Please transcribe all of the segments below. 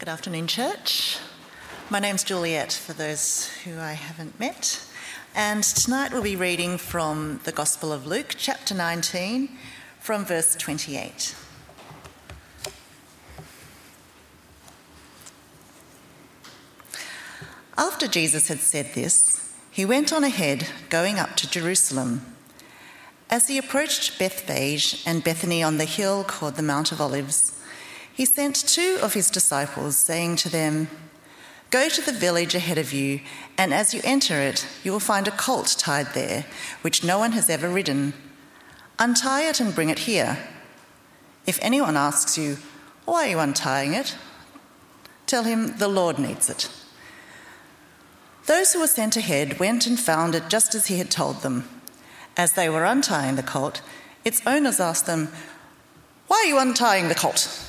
Good afternoon, church. My name's Juliet, for those who I haven't met. And tonight we'll be reading from the Gospel of Luke, chapter 19, from verse 28. After Jesus had said this, he went on ahead, going up to Jerusalem. As he approached Bethphage and Bethany on the hill called the Mount of Olives, he sent two of his disciples, saying to them, Go to the village ahead of you, and as you enter it, you will find a colt tied there, which no one has ever ridden. Untie it and bring it here. If anyone asks you, Why are you untying it? Tell him the Lord needs it. Those who were sent ahead went and found it just as he had told them. As they were untying the colt, its owners asked them, Why are you untying the colt?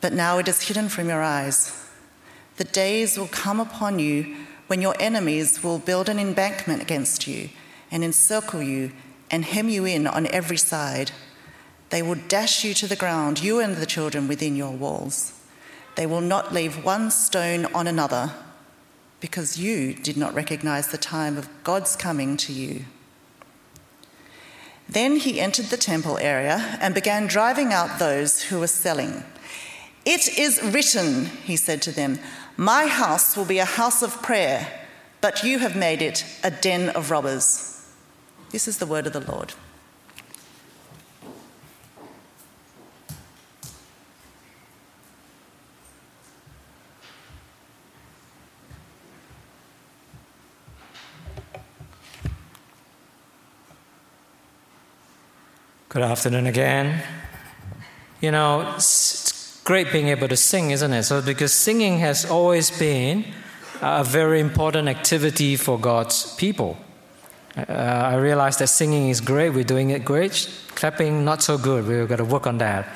but now it is hidden from your eyes. The days will come upon you when your enemies will build an embankment against you and encircle you and hem you in on every side. They will dash you to the ground, you and the children within your walls. They will not leave one stone on another because you did not recognize the time of God's coming to you. Then he entered the temple area and began driving out those who were selling. It is written, he said to them, My house will be a house of prayer, but you have made it a den of robbers. This is the word of the Lord. Good afternoon again. You know, great being able to sing, isn't it? So, because singing has always been a very important activity for God's people. Uh, I realize that singing is great, we're doing it great. Clapping, not so good, we've got to work on that.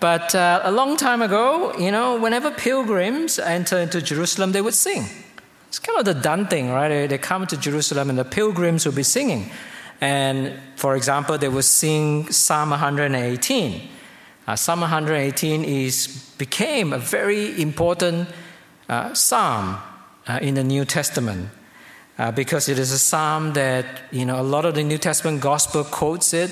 But uh, a long time ago, you know, whenever pilgrims enter into Jerusalem, they would sing. It's kind of the done thing, right? They, come to Jerusalem and the pilgrims will be singing. And for example, they will sing Psalm 118. Uh, psalm 118 is, became a very important uh, psalm uh, in the New Testament uh, because it is a psalm that you know a lot of the New Testament gospel quotes it,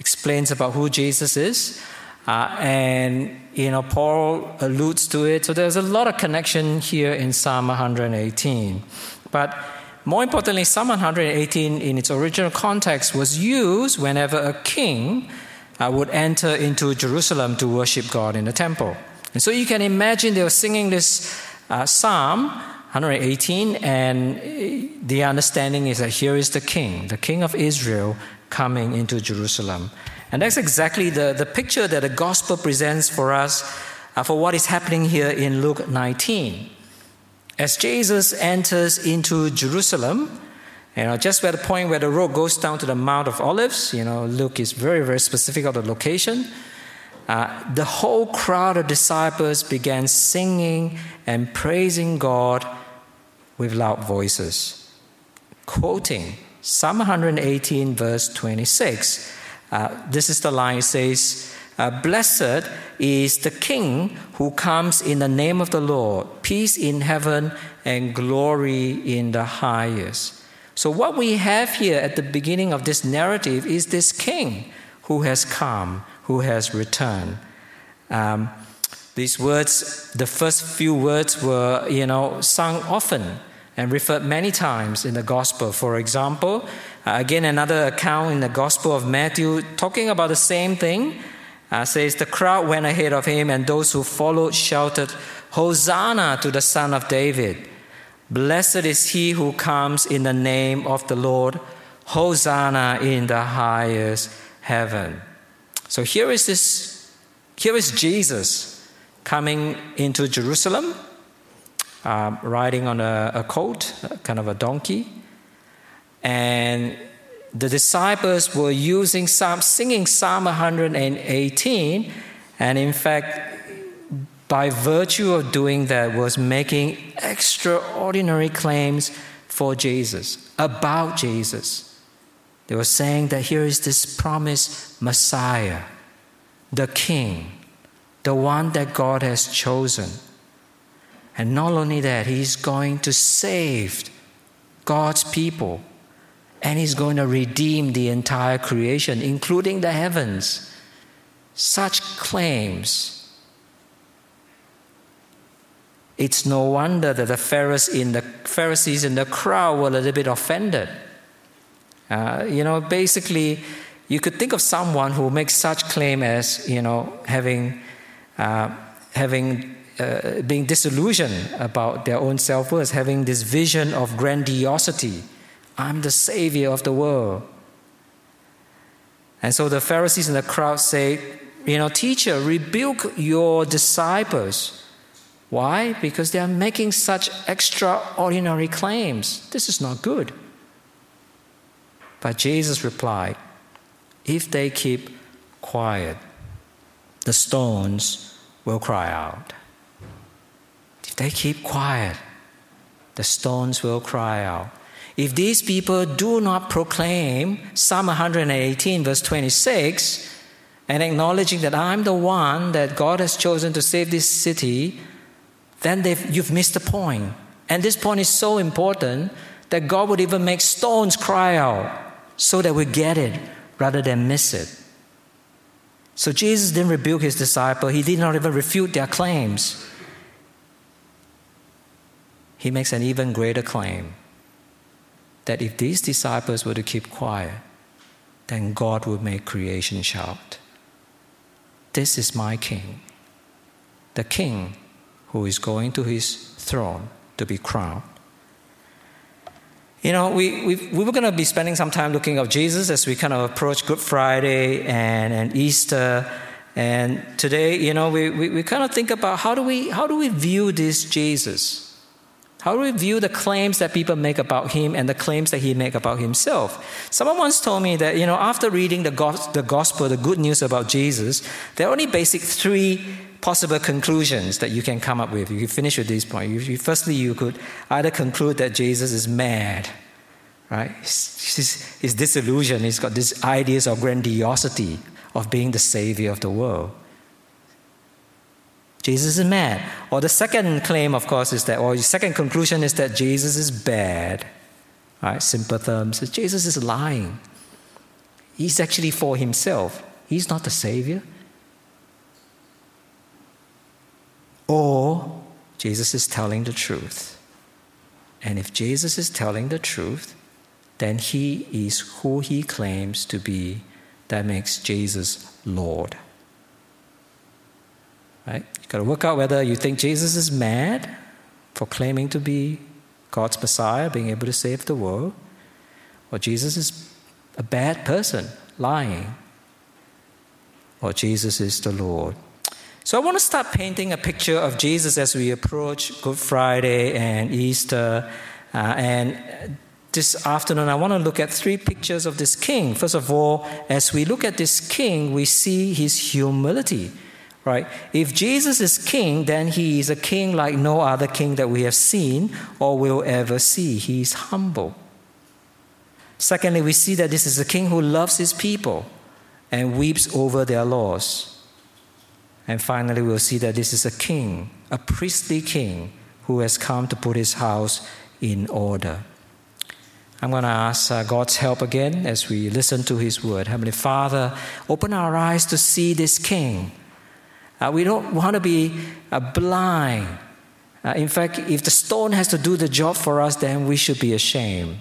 explains about who Jesus is, uh, and you know Paul alludes to it. So there's a lot of connection here in Psalm 118, but more importantly, Psalm 118 in its original context was used whenever a king uh, would enter into Jerusalem to worship God in the temple. And so you can imagine they were singing this uh, Psalm 118, and the understanding is that here is the king, the king of Israel, coming into Jerusalem. And that's exactly the, the picture that the gospel presents for us uh, for what is happening here in Luke 19. As Jesus enters into Jerusalem, you know, just where the point where the road goes down to the Mount of Olives, you know, Luke is very, very specific of the location. Uh, the whole crowd of disciples began singing and praising God with loud voices, quoting Psalm 118, verse 26. Uh, this is the line it says, uh, Blessed is the King who comes in the name of the Lord, peace in heaven and glory in the highest. So, what we have here at the beginning of this narrative is this King who has come, who has returned. Um, These words, the first few words were, you know, sung often and referred many times in the gospel. For example, uh, again, another account in the gospel of Matthew talking about the same thing uh, says, The crowd went ahead of him, and those who followed shouted, Hosanna to the Son of David. Blessed is he who comes in the name of the Lord. Hosanna in the highest heaven. So here is this, here is Jesus coming into Jerusalem, uh, riding on a, a colt, kind of a donkey. And the disciples were using Psalm, singing Psalm 118, and in fact, by virtue of doing that, was making extraordinary claims for Jesus, about Jesus. They were saying that here is this promised Messiah, the King, the one that God has chosen. And not only that, He's going to save God's people and He's going to redeem the entire creation, including the heavens. Such claims. It's no wonder that the Pharisees in the, Pharisees in the crowd were a little bit offended. Uh, you know, basically, you could think of someone who makes such claim as, you know, having uh, having uh, being disillusioned about their own self worth, having this vision of grandiosity. I'm the savior of the world. And so the Pharisees in the crowd say, You know, teacher, rebuke your disciples. Why? Because they are making such extraordinary claims. This is not good. But Jesus replied, If they keep quiet, the stones will cry out. If they keep quiet, the stones will cry out. If these people do not proclaim Psalm 118, verse 26, and acknowledging that I'm the one that God has chosen to save this city, then you've missed the point. And this point is so important that God would even make stones cry out so that we get it rather than miss it. So Jesus didn't rebuke his disciple, he did not even refute their claims. He makes an even greater claim that if these disciples were to keep quiet, then God would make creation shout. This is my king, the king who is going to his throne to be crowned. You know, we, we, we were going to be spending some time looking at Jesus as we kind of approach Good Friday and, and Easter. And today, you know, we, we, we kind of think about how do, we, how do we view this Jesus? How do we view the claims that people make about him and the claims that he make about himself? Someone once told me that, you know, after reading the, go- the gospel, the good news about Jesus, there are only basic three possible conclusions that you can come up with. You finish with this point. You, you, firstly, you could either conclude that Jesus is mad, right? He's, he's, he's disillusioned. He's got these ideas of grandiosity, of being the savior of the world. Jesus is mad. Or the second claim, of course, is that, or the second conclusion is that Jesus is bad. Right? Simple terms. Jesus is lying. He's actually for himself. He's not the Savior. Or Jesus is telling the truth. And if Jesus is telling the truth, then he is who he claims to be. That makes Jesus Lord. Right? You got to work out whether you think Jesus is mad for claiming to be God's Messiah, being able to save the world, or Jesus is a bad person, lying, or Jesus is the Lord. So I want to start painting a picture of Jesus as we approach Good Friday and Easter. Uh, and this afternoon, I want to look at three pictures of this king. First of all, as we look at this king, we see his humility. Right? If Jesus is king, then he is a king like no other king that we have seen or will ever see. He is humble. Secondly, we see that this is a king who loves his people and weeps over their loss. And finally, we'll see that this is a king, a priestly king, who has come to put his house in order. I'm going to ask uh, God's help again as we listen to his word. Heavenly Father, open our eyes to see this king. Uh, we don't want to be uh, blind. Uh, in fact, if the stone has to do the job for us, then we should be ashamed.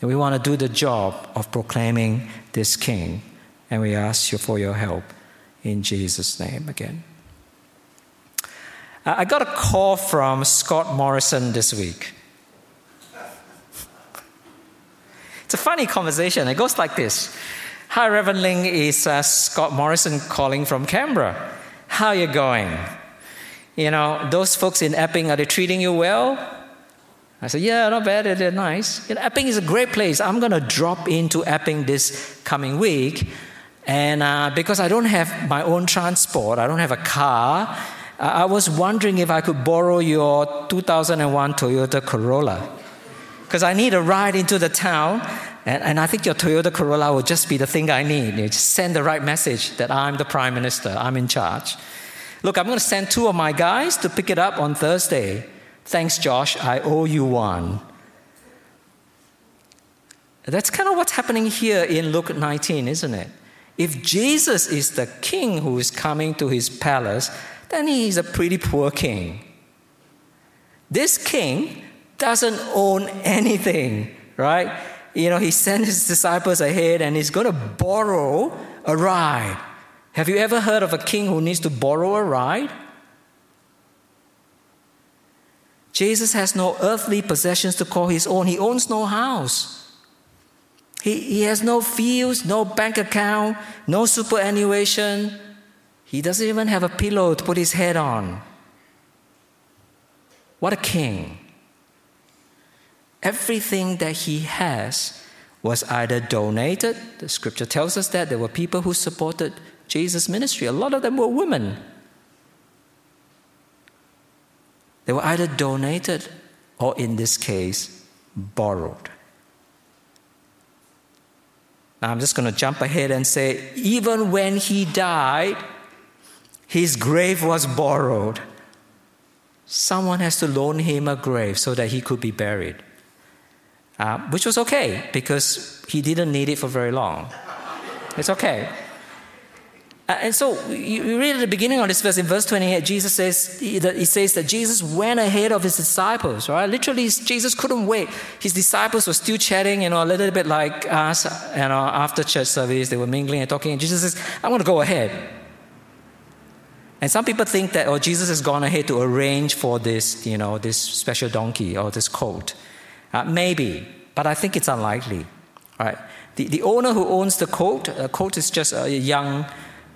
And we want to do the job of proclaiming this King. And we ask you for your help in Jesus' name again. Uh, I got a call from Scott Morrison this week. It's a funny conversation. It goes like this Hi, Reverend Ling, it's uh, Scott Morrison calling from Canberra. How are you going? You know, those folks in Epping, are they treating you well? I said, Yeah, not bad. They're nice. You know, Epping is a great place. I'm going to drop into Epping this coming week. And uh, because I don't have my own transport, I don't have a car, I was wondering if I could borrow your 2001 Toyota Corolla. Because I need a ride into the town, and, and I think your Toyota Corolla will just be the thing I need. You just send the right message that I'm the prime minister, I'm in charge. Look, I'm going to send two of my guys to pick it up on Thursday. Thanks, Josh. I owe you one. That's kind of what's happening here in Luke 19, isn't it? If Jesus is the king who is coming to his palace, then he's a pretty poor king. This king doesn't own anything, right? You know, he sent his disciples ahead and he's going to borrow a ride. Have you ever heard of a king who needs to borrow a ride? Jesus has no earthly possessions to call his own. He owns no house. He, he has no fields, no bank account, no superannuation. He doesn't even have a pillow to put his head on. What a king. Everything that he has was either donated, the scripture tells us that there were people who supported Jesus' ministry. A lot of them were women. They were either donated or, in this case, borrowed. I'm just going to jump ahead and say even when he died, his grave was borrowed. Someone has to loan him a grave so that he could be buried, uh, which was okay because he didn't need it for very long. It's okay. Uh, and so you read at the beginning of this verse, in verse 28, Jesus says, he says that Jesus went ahead of his disciples, right? Literally, Jesus couldn't wait. His disciples were still chatting, you know, a little bit like us, you know, after church service, they were mingling and talking. And Jesus says, I want to go ahead. And some people think that, oh, Jesus has gone ahead to arrange for this, you know, this special donkey or this colt. Uh, maybe, but I think it's unlikely, right? The, the owner who owns the colt, a colt is just a young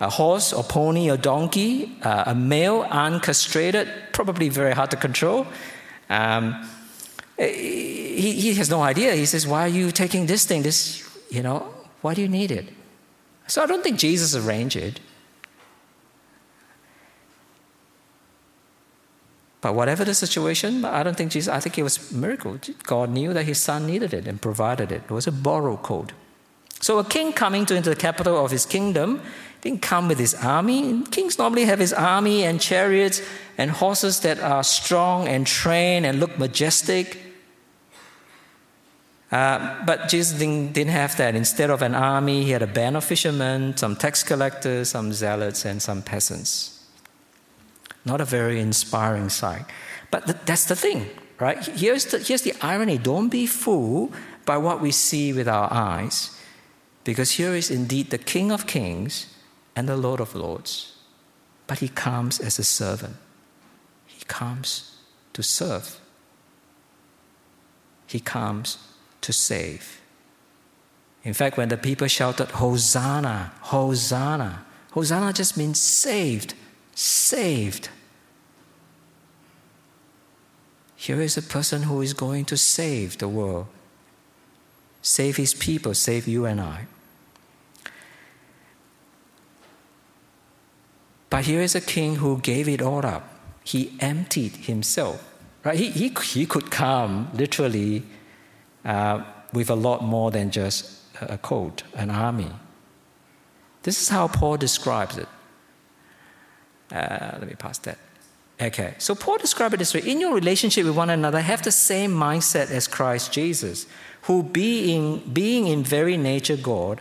a horse or pony or donkey, uh, a male, uncastrated, probably very hard to control. Um, he, he has no idea. He says, Why are you taking this thing? This, you know, why do you need it? So I don't think Jesus arranged it. But whatever the situation, I don't think Jesus, I think it was a miracle. God knew that his son needed it and provided it. It was a borrow code. So a king coming to into the capital of his kingdom didn't come with his army. Kings normally have his army and chariots and horses that are strong and trained and look majestic. Uh, but Jesus didn't, didn't have that. Instead of an army, he had a band of fishermen, some tax collectors, some zealots, and some peasants. Not a very inspiring sight. But th- that's the thing, right? Here's the, here's the irony don't be fooled by what we see with our eyes, because here is indeed the King of Kings and the Lord of Lords, but he comes as a servant. He comes to serve. He comes to save. In fact, when the people shouted, Hosanna, Hosanna, Hosanna just means saved, saved. Here is a person who is going to save the world, save his people, save you and I. But here is a king who gave it all up. He emptied himself. Right? He, he, he could come literally uh, with a lot more than just a coat, an army. This is how Paul describes it. Uh, let me pass that. Okay, so Paul describes it this way In your relationship with one another, have the same mindset as Christ Jesus, who, being, being in very nature God,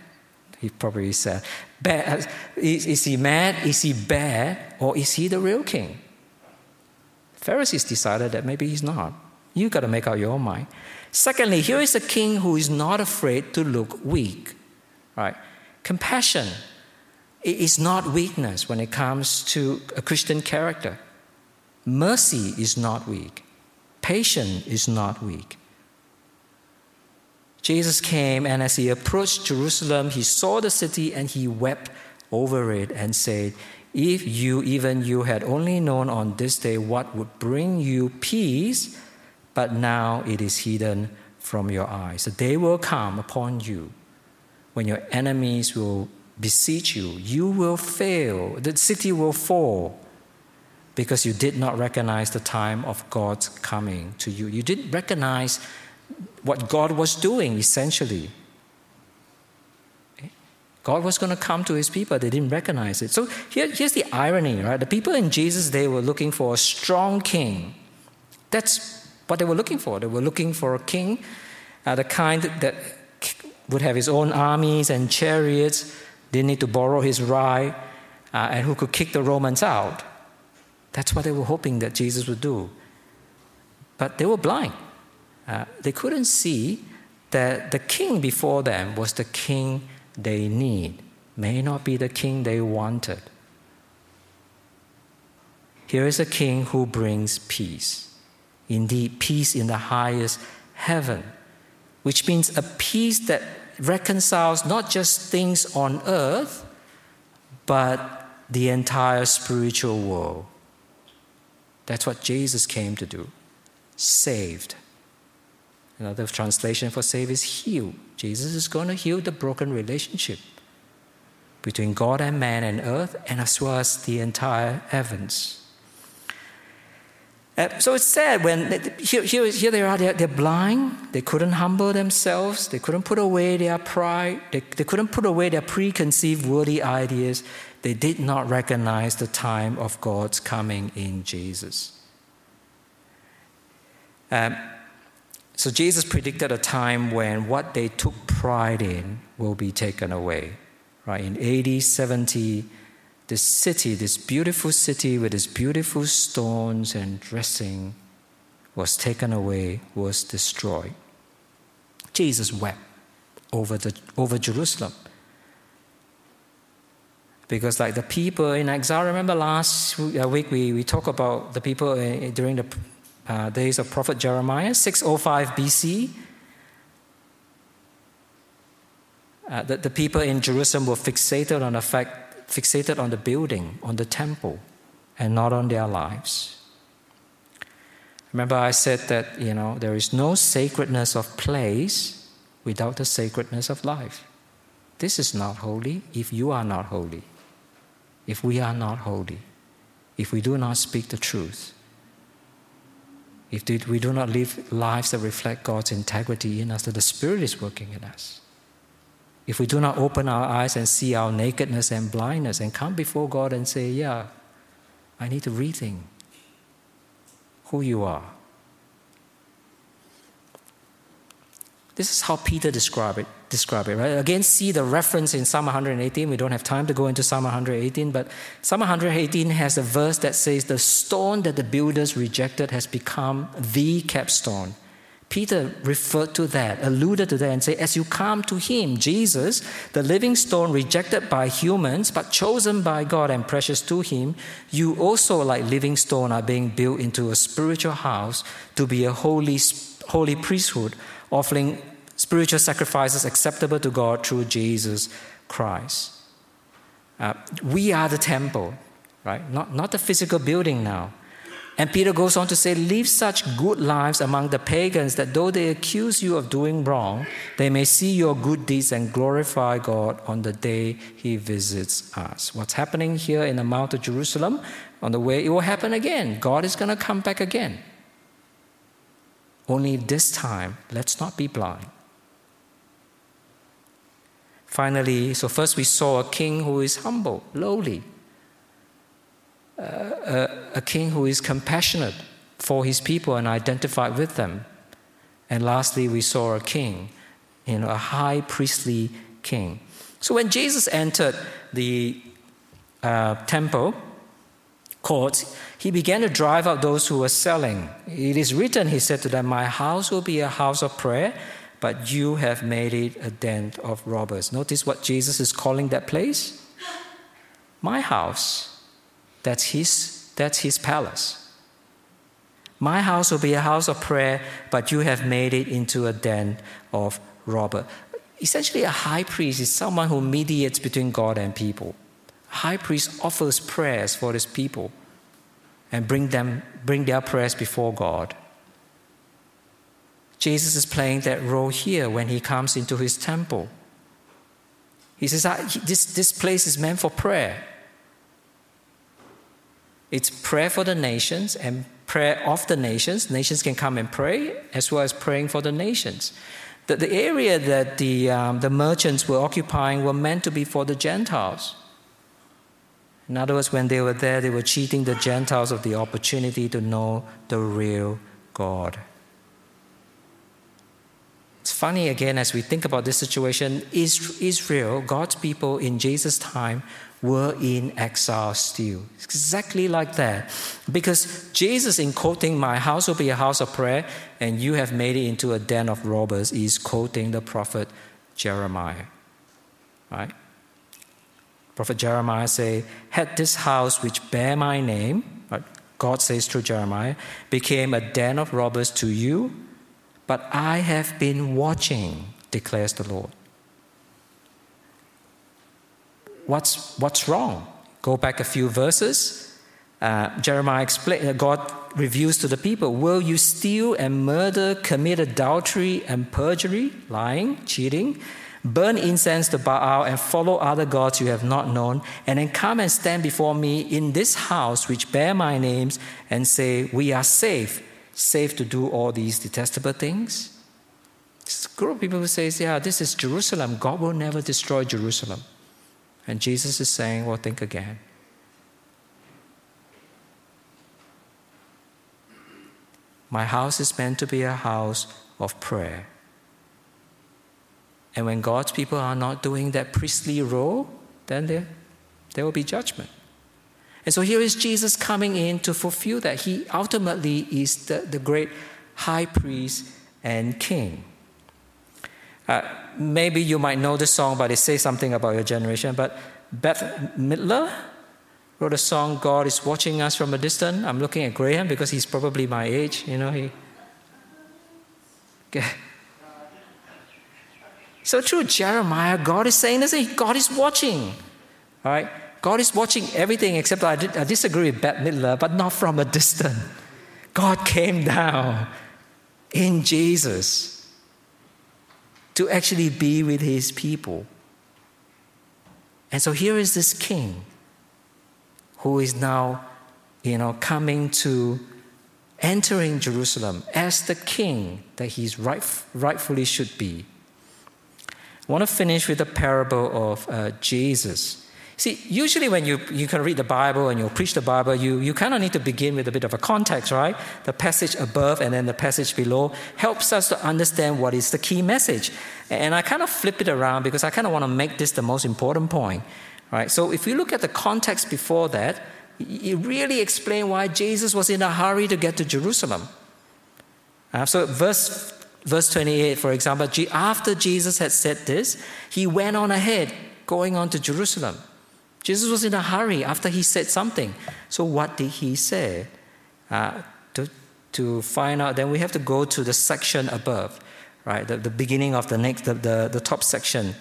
He probably said, bad. Is, is he mad? Is he bad? Or is he the real king? Pharisees decided that maybe he's not. You got to make up your own mind. Secondly, here is a king who is not afraid to look weak. Right? Compassion is not weakness when it comes to a Christian character. Mercy is not weak. Patience is not weak. Jesus came, and as he approached Jerusalem, he saw the city and he wept over it and said, If you, even you, had only known on this day what would bring you peace, but now it is hidden from your eyes. The day will come upon you when your enemies will besiege you. You will fail, the city will fall because you did not recognize the time of God's coming to you. You didn't recognize what God was doing, essentially. God was going to come to his people. They didn't recognize it. So here, here's the irony, right? The people in Jesus' they were looking for a strong king. That's what they were looking for. They were looking for a king, uh, the kind that would have his own armies and chariots, didn't need to borrow his ride, uh, and who could kick the Romans out. That's what they were hoping that Jesus would do. But they were blind. Uh, they couldn't see that the king before them was the king they need, may not be the king they wanted. Here is a king who brings peace. Indeed, peace in the highest heaven, which means a peace that reconciles not just things on earth, but the entire spiritual world. That's what Jesus came to do saved. Another translation for save is heal. Jesus is going to heal the broken relationship between God and man and earth, and as well as the entire heavens. Uh, so it's sad when here, here, here they are, they're, they're, blind, they couldn't humble themselves, they couldn't put away their pride, they, they couldn't put away their preconceived worldly ideas. They did not recognize the time of God's coming in Jesus. Um, so Jesus predicted a time when what they took pride in will be taken away. Right? In AD 70, this city, this beautiful city with its beautiful stones and dressing, was taken away, was destroyed. Jesus wept over, the, over Jerusalem. Because, like the people in exile, remember last uh, week we, we talked about the people during the uh, days of Prophet Jeremiah, 605 BC. Uh, the, the people in Jerusalem were fixated on the fact, fixated on the building, on the temple, and not on their lives. Remember, I said that you know there is no sacredness of place without the sacredness of life. This is not holy if you are not holy. If we are not holy, if we do not speak the truth, if we do not live lives that reflect God's integrity in us, that the Spirit is working in us. If we do not open our eyes and see our nakedness and blindness and come before God and say, Yeah, I need to rethink who you are. This is how Peter described it describe it, right? Again, see the reference in Psalm 118. We don't have time to go into Psalm 118, but Psalm 118 has a verse that says, The stone that the builders rejected has become the capstone. Peter referred to that, alluded to that, and said, As you come to him, Jesus, the living stone rejected by humans, but chosen by God and precious to him, you also, like living stone, are being built into a spiritual house to be a holy, holy priesthood, offering spiritual sacrifices acceptable to God through Jesus Christ. Uh, we are the temple, right? Not, not the physical building now. And Peter goes on to say, Live such good lives among the pagans that though they accuse you of doing wrong, they may see your good deeds and glorify God on the day he visits us. What's happening here in the Mount of Jerusalem? On the way, it will happen again. God is going to come back again. Only this time, let's not be blind. Finally, so first we saw a king who is humble, lowly, uh, a, a king who is compassionate for his people and identified with them. And lastly, we saw a king, you know, a high priestly king. So when Jesus entered the uh, temple court, he began to drive out those who were selling. It is written, he said to them, My house will be a house of prayer but you have made it a den of robbers. Notice what Jesus is calling that place? My house. That's his, that's his palace. My house will be a house of prayer, but you have made it into a den of robber. Essentially, a high priest is someone who mediates between God and people. A high priest offers prayers for his people and bring them bring their prayers before God. Jesus is playing that role here when he comes into his temple. He says, this, this place is meant for prayer. It's prayer for the nations and prayer of the nations. Nations can come and pray, as well as praying for the nations. The, the area that the, um, the merchants were occupying were meant to be for the Gentiles. In other words, when they were there, they were cheating the Gentiles of the opportunity to know the real God. Funny again as we think about this situation. Israel, God's people in Jesus' time, were in exile still. Exactly like that. Because Jesus, in quoting, My house will be a house of prayer, and you have made it into a den of robbers, is quoting the prophet Jeremiah. Right? Prophet Jeremiah say, Had this house which bear my name, right, God says through Jeremiah, became a den of robbers to you, but I have been watching, declares the Lord. What's, what's wrong? Go back a few verses. Uh, Jeremiah explains, uh, God reveals to the people Will you steal and murder, commit adultery and perjury, lying, cheating, burn incense to Baal, and follow other gods you have not known, and then come and stand before me in this house which bear my names and say, We are safe? Safe to do all these detestable things? This group of people who says, yeah, this is Jerusalem. God will never destroy Jerusalem. And Jesus is saying, well, think again. My house is meant to be a house of prayer. And when God's people are not doing that priestly role, then there, there will be judgment. And so here is Jesus coming in to fulfill that. He ultimately is the, the great high priest and king. Uh, maybe you might know this song, but it says something about your generation. But Bette Midler wrote a song, God is watching us from a distance. I'm looking at Graham because he's probably my age. You know, he. Okay. So through Jeremiah, God is saying this, God is watching. All right? God is watching everything except I, did, I disagree with Bette Midler, but not from a distance. God came down in Jesus to actually be with his people. And so here is this king who is now, you know, coming to entering Jerusalem as the king that he's right, rightfully should be. I want to finish with the parable of uh, Jesus. See, usually when you, you can read the Bible and you preach the Bible, you, you kind of need to begin with a bit of a context, right? The passage above and then the passage below helps us to understand what is the key message. And I kind of flip it around because I kind of want to make this the most important point, right? So if you look at the context before that, it really explains why Jesus was in a hurry to get to Jerusalem. Uh, so verse verse 28, for example, after Jesus had said this, he went on ahead, going on to Jerusalem. Jesus was in a hurry after he said something. So, what did he say? Uh, to, to find out, then we have to go to the section above, right? The, the beginning of the next, the, the, the top section.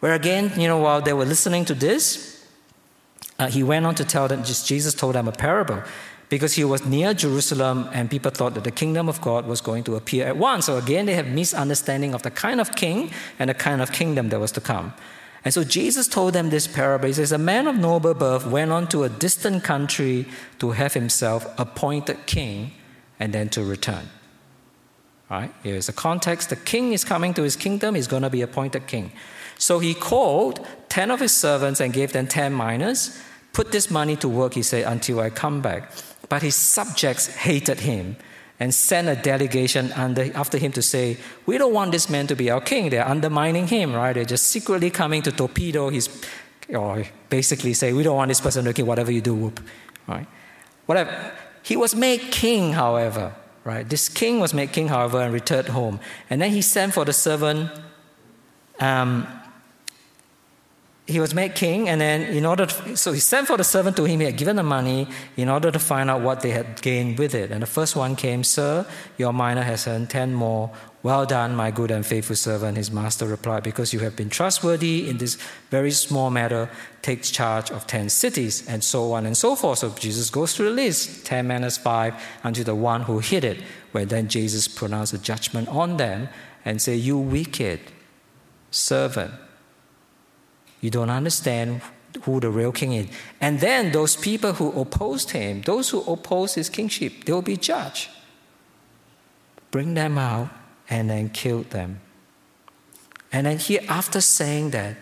Where again, you know, while they were listening to this, uh, he went on to tell them, just Jesus told them a parable. because he was near Jerusalem and people thought that the kingdom of God was going to appear at once. So again, they have misunderstanding of the kind of king and the kind of kingdom that was to come. And so Jesus told them this parable. He says, A man of noble birth went on to a distant country to have himself appointed king and then to return. Right? Here's the context. The king is coming to his kingdom, he's going to be appointed king. So he called 10 of his servants and gave them 10 minas. Put this money to work, he said, until I come back. But his subjects hated him and sent a delegation under, after him to say, We don't want this man to be our king. They're undermining him, right? They're just secretly coming to torpedo his, or basically say, We don't want this person to king, whatever you do, whoop, right? Whatever. He was made king, however, right? This king was made king, however, and returned home. And then he sent for the servant um, he was made king, and then in order, to, so he sent for the servant to him. He had given the money in order to find out what they had gained with it. And the first one came, "Sir, your mina has earned ten more. Well done, my good and faithful servant." His master replied, "Because you have been trustworthy in this very small matter, take charge of ten cities." And so on and so forth. So Jesus goes through the list: ten minas five unto the one who hid it. Where then Jesus pronounced a judgment on them and say, "You wicked servant." You don't understand who the real king is. And then those people who opposed him, those who oppose his kingship, they will be judged. Bring them out and then kill them. And then here, after saying that,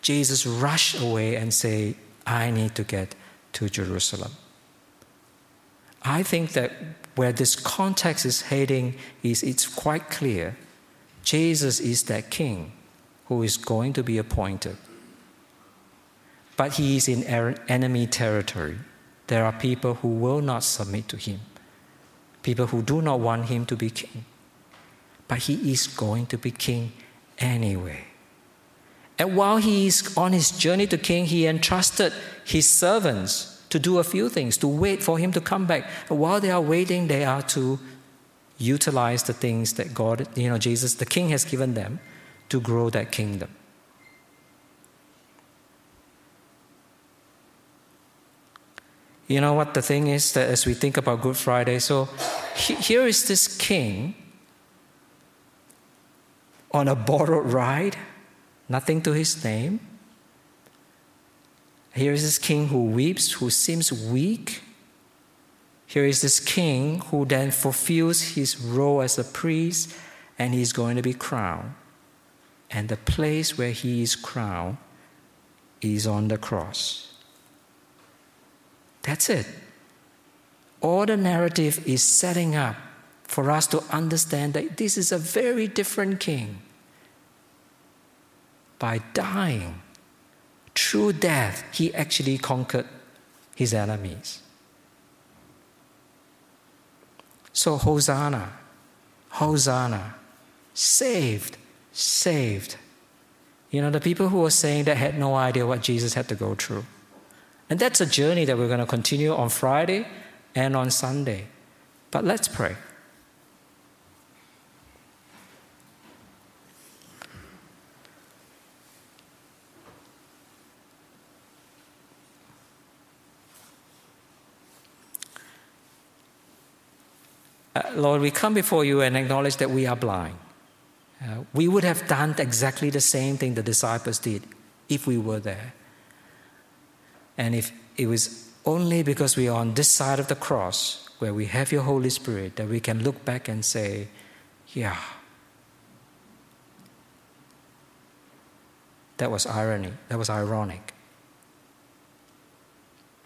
Jesus rushed away and say, I need to get to Jerusalem. I think that where this context is heading is it's quite clear. Jesus is that king who is going to be appointed but he is in er, enemy territory. There are people who will not submit to him, people who do not want him to be king. But he is going to be king anyway. And while he is on his journey to king, he entrusted his servants to do a few things, to wait for him to come back. And while they are waiting, they are to utilize the things that God, you know, Jesus, the king, has given them to grow that kingdom. You know what the thing is that as we think about Good Friday, so here is this king on a borrowed ride, nothing to his name. Here is this king who weeps, who seems weak. Here is this king who then fulfills his role as a priest and he's going to be crowned. And the place where he is crowned is on the cross. That's it. All the narrative is setting up for us to understand that this is a very different king. By dying, through death, he actually conquered his enemies. So, Hosanna, Hosanna, saved, saved. You know, the people who were saying that had no idea what Jesus had to go through. And that's a journey that we're going to continue on Friday and on Sunday. But let's pray. Uh, Lord, we come before you and acknowledge that we are blind. Uh, we would have done exactly the same thing the disciples did if we were there. And if it was only because we are on this side of the cross where we have your Holy Spirit that we can look back and say, yeah, that was irony, that was ironic.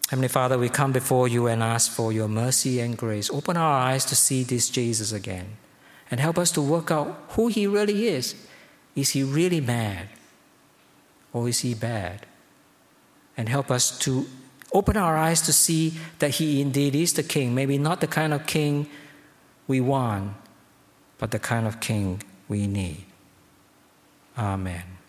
Heavenly Father, we come before you and ask for your mercy and grace. Open our eyes to see this Jesus again and help us to work out who he really is. Is he really mad? Or is he bad? And help us to open our eyes to see that He indeed is the King. Maybe not the kind of King we want, but the kind of King we need. Amen.